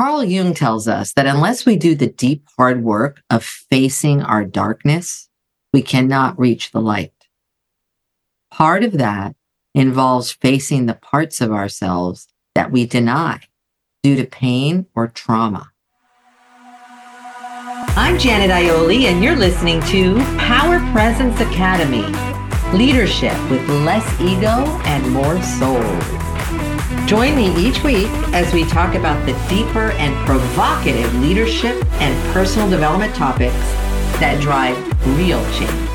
Carl Jung tells us that unless we do the deep, hard work of facing our darkness, we cannot reach the light. Part of that involves facing the parts of ourselves that we deny due to pain or trauma. I'm Janet Ioli, and you're listening to Power Presence Academy Leadership with Less Ego and More Soul. Join me each week as we talk about the deeper and provocative leadership and personal development topics that drive real change.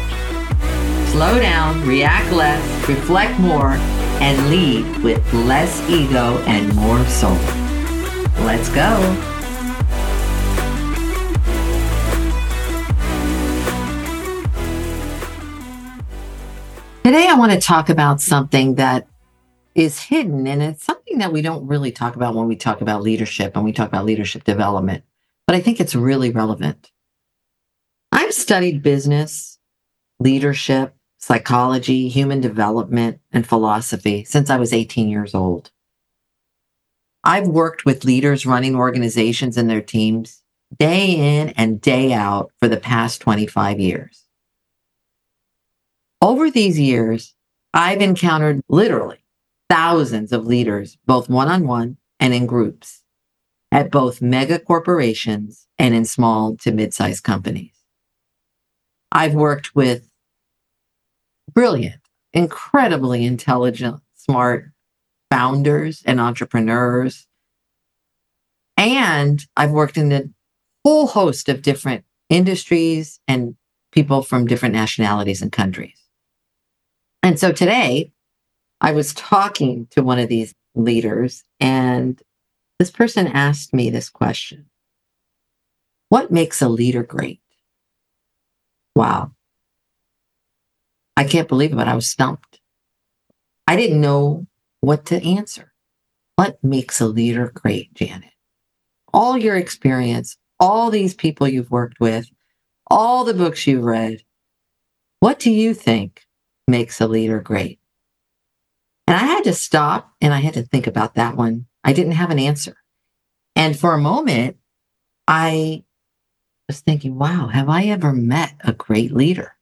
Slow down, react less, reflect more, and lead with less ego and more soul. Let's go. Today, I want to talk about something that is hidden. And it's something that we don't really talk about when we talk about leadership and we talk about leadership development. But I think it's really relevant. I've studied business, leadership, psychology, human development, and philosophy since I was 18 years old. I've worked with leaders running organizations and their teams day in and day out for the past 25 years. Over these years, I've encountered literally thousands of leaders, both one on one and in groups, at both mega corporations and in small to mid sized companies. I've worked with brilliant, incredibly intelligent, smart founders and entrepreneurs. And I've worked in a whole host of different industries and people from different nationalities and countries. And so today, I was talking to one of these leaders, and this person asked me this question What makes a leader great? Wow. I can't believe it, but I was stumped. I didn't know what to answer. What makes a leader great, Janet? All your experience, all these people you've worked with, all the books you've read. What do you think makes a leader great? And I had to stop and I had to think about that one. I didn't have an answer. And for a moment, I was thinking, wow, have I ever met a great leader?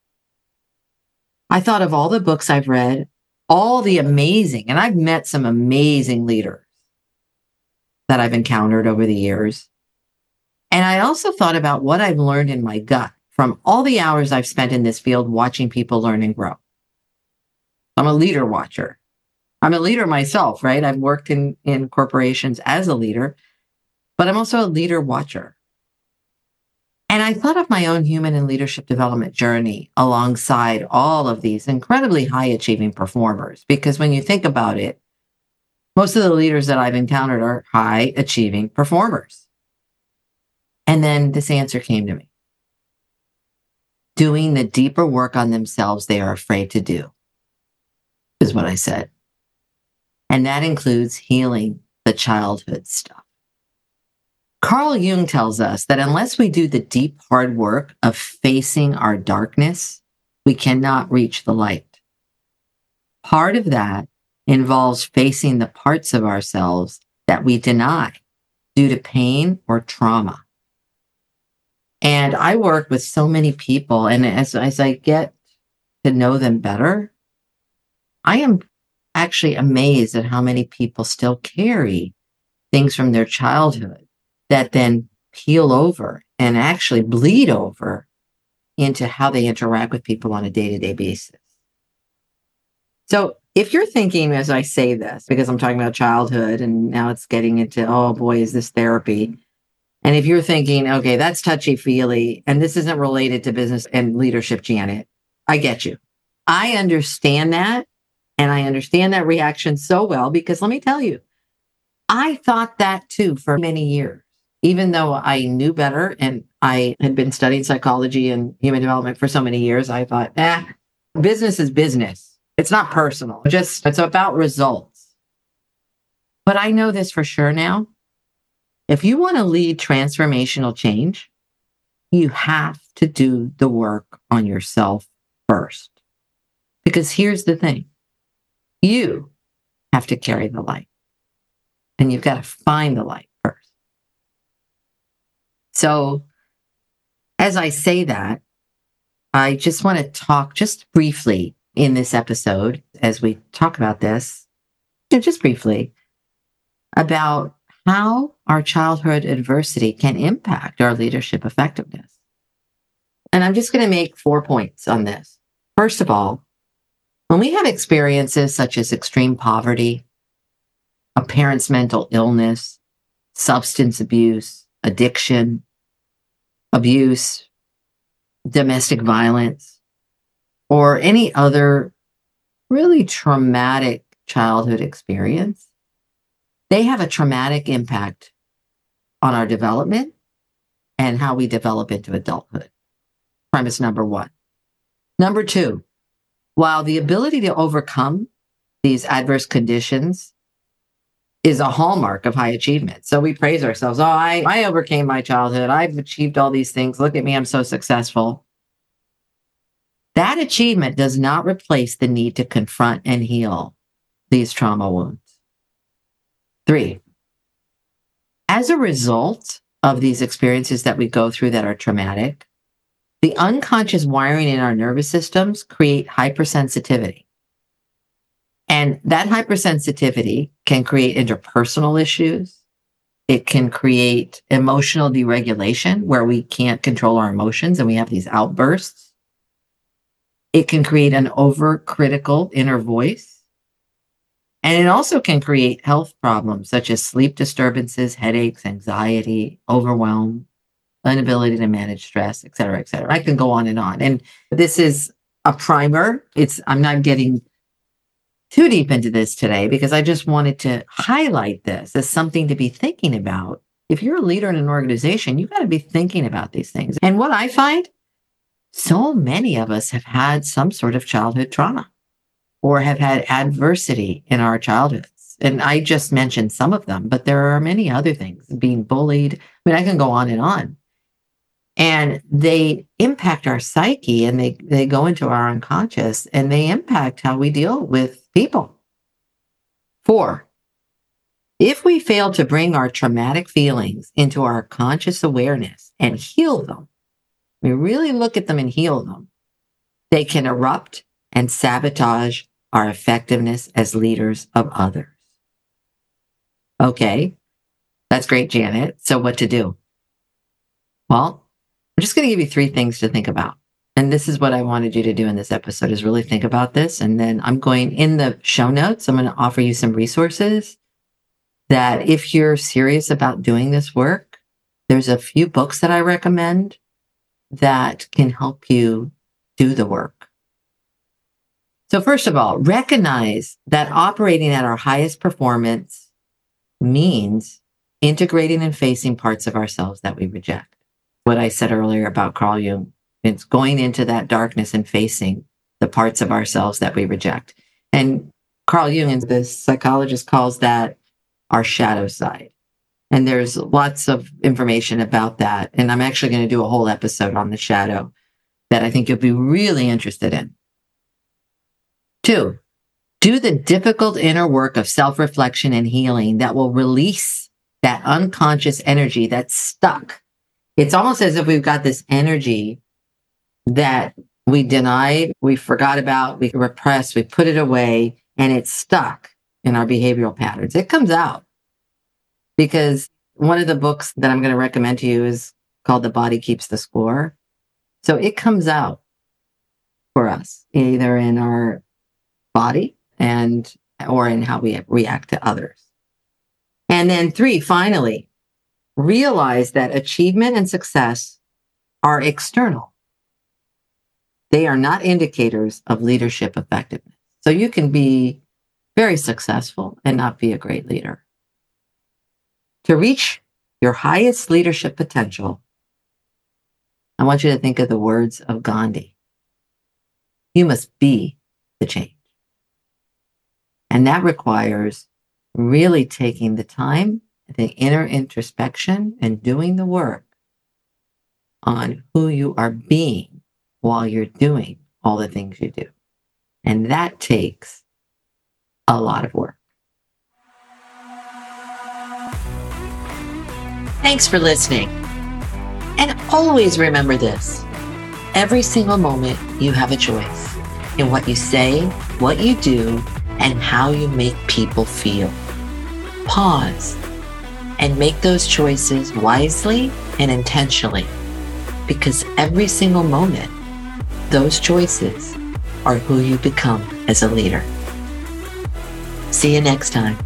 I thought of all the books I've read, all the amazing, and I've met some amazing leaders that I've encountered over the years. And I also thought about what I've learned in my gut from all the hours I've spent in this field watching people learn and grow. I'm a leader watcher. I'm a leader myself, right? I've worked in, in corporations as a leader, but I'm also a leader watcher. And I thought of my own human and leadership development journey alongside all of these incredibly high achieving performers. Because when you think about it, most of the leaders that I've encountered are high achieving performers. And then this answer came to me doing the deeper work on themselves they are afraid to do, is what I said. And that includes healing the childhood stuff. Carl Jung tells us that unless we do the deep, hard work of facing our darkness, we cannot reach the light. Part of that involves facing the parts of ourselves that we deny due to pain or trauma. And I work with so many people, and as, as I get to know them better, I am actually amazed at how many people still carry things from their childhood that then peel over and actually bleed over into how they interact with people on a day to day basis. So, if you're thinking as I say this, because I'm talking about childhood and now it's getting into, oh boy, is this therapy? And if you're thinking, okay, that's touchy feely and this isn't related to business and leadership, Janet, I get you. I understand that. And I understand that reaction so well because let me tell you, I thought that too for many years. Even though I knew better and I had been studying psychology and human development for so many years, I thought, eh, business is business. It's not personal. Just it's about results. But I know this for sure now. If you want to lead transformational change, you have to do the work on yourself first. Because here's the thing you have to carry the light. And you've got to find the light first. So, as I say that, I just want to talk just briefly in this episode as we talk about this, just briefly, about how our childhood adversity can impact our leadership effectiveness. And I'm just going to make four points on this. First of all, when we have experiences such as extreme poverty, a parent's mental illness, substance abuse, addiction, abuse, domestic violence, or any other really traumatic childhood experience, they have a traumatic impact on our development and how we develop into adulthood. Premise number one. Number two, while the ability to overcome these adverse conditions is a hallmark of high achievement. So we praise ourselves. Oh, I, I overcame my childhood. I've achieved all these things. Look at me. I'm so successful. That achievement does not replace the need to confront and heal these trauma wounds. Three, as a result of these experiences that we go through that are traumatic, the unconscious wiring in our nervous systems create hypersensitivity. And that hypersensitivity can create interpersonal issues. It can create emotional deregulation where we can't control our emotions and we have these outbursts. It can create an overcritical inner voice. And it also can create health problems such as sleep disturbances, headaches, anxiety, overwhelm, inability to manage stress, et cetera, et cetera. I can go on and on. And this is a primer. It's, I'm not getting too deep into this today because I just wanted to highlight this as something to be thinking about. If you're a leader in an organization, you got to be thinking about these things. And what I find, so many of us have had some sort of childhood trauma or have had adversity in our childhoods. And I just mentioned some of them, but there are many other things being bullied. I mean, I can go on and on and they impact our psyche and they, they go into our unconscious and they impact how we deal with people. Four, if we fail to bring our traumatic feelings into our conscious awareness and heal them, we really look at them and heal them, they can erupt and sabotage our effectiveness as leaders of others. Okay, that's great, Janet. So, what to do? Well, I'm just going to give you three things to think about. And this is what I wanted you to do in this episode is really think about this. And then I'm going in the show notes. I'm going to offer you some resources that if you're serious about doing this work, there's a few books that I recommend that can help you do the work. So first of all, recognize that operating at our highest performance means integrating and facing parts of ourselves that we reject what I said earlier about Carl Jung. It's going into that darkness and facing the parts of ourselves that we reject. And Carl Jung, the psychologist, calls that our shadow side. And there's lots of information about that. And I'm actually going to do a whole episode on the shadow that I think you'll be really interested in. Two, do the difficult inner work of self reflection and healing that will release that unconscious energy that's stuck it's almost as if we've got this energy that we denied, we forgot about, we repressed, we put it away, and it's stuck in our behavioral patterns. It comes out because one of the books that I'm going to recommend to you is called The Body Keeps the Score. So it comes out for us either in our body and or in how we react to others. And then three, finally, realize that achievement and success are external. They are not indicators of leadership effectiveness. So you can be very successful and not be a great leader. To reach your highest leadership potential, I want you to think of the words of Gandhi. You must be the change. And that requires really taking the time the inner introspection and doing the work on who you are being while you're doing all the things you do. And that takes a lot of work. Thanks for listening. And always remember this every single moment, you have a choice in what you say, what you do, and how you make people feel. Pause and make those choices wisely and intentionally because every single moment, those choices are who you become as a leader. See you next time.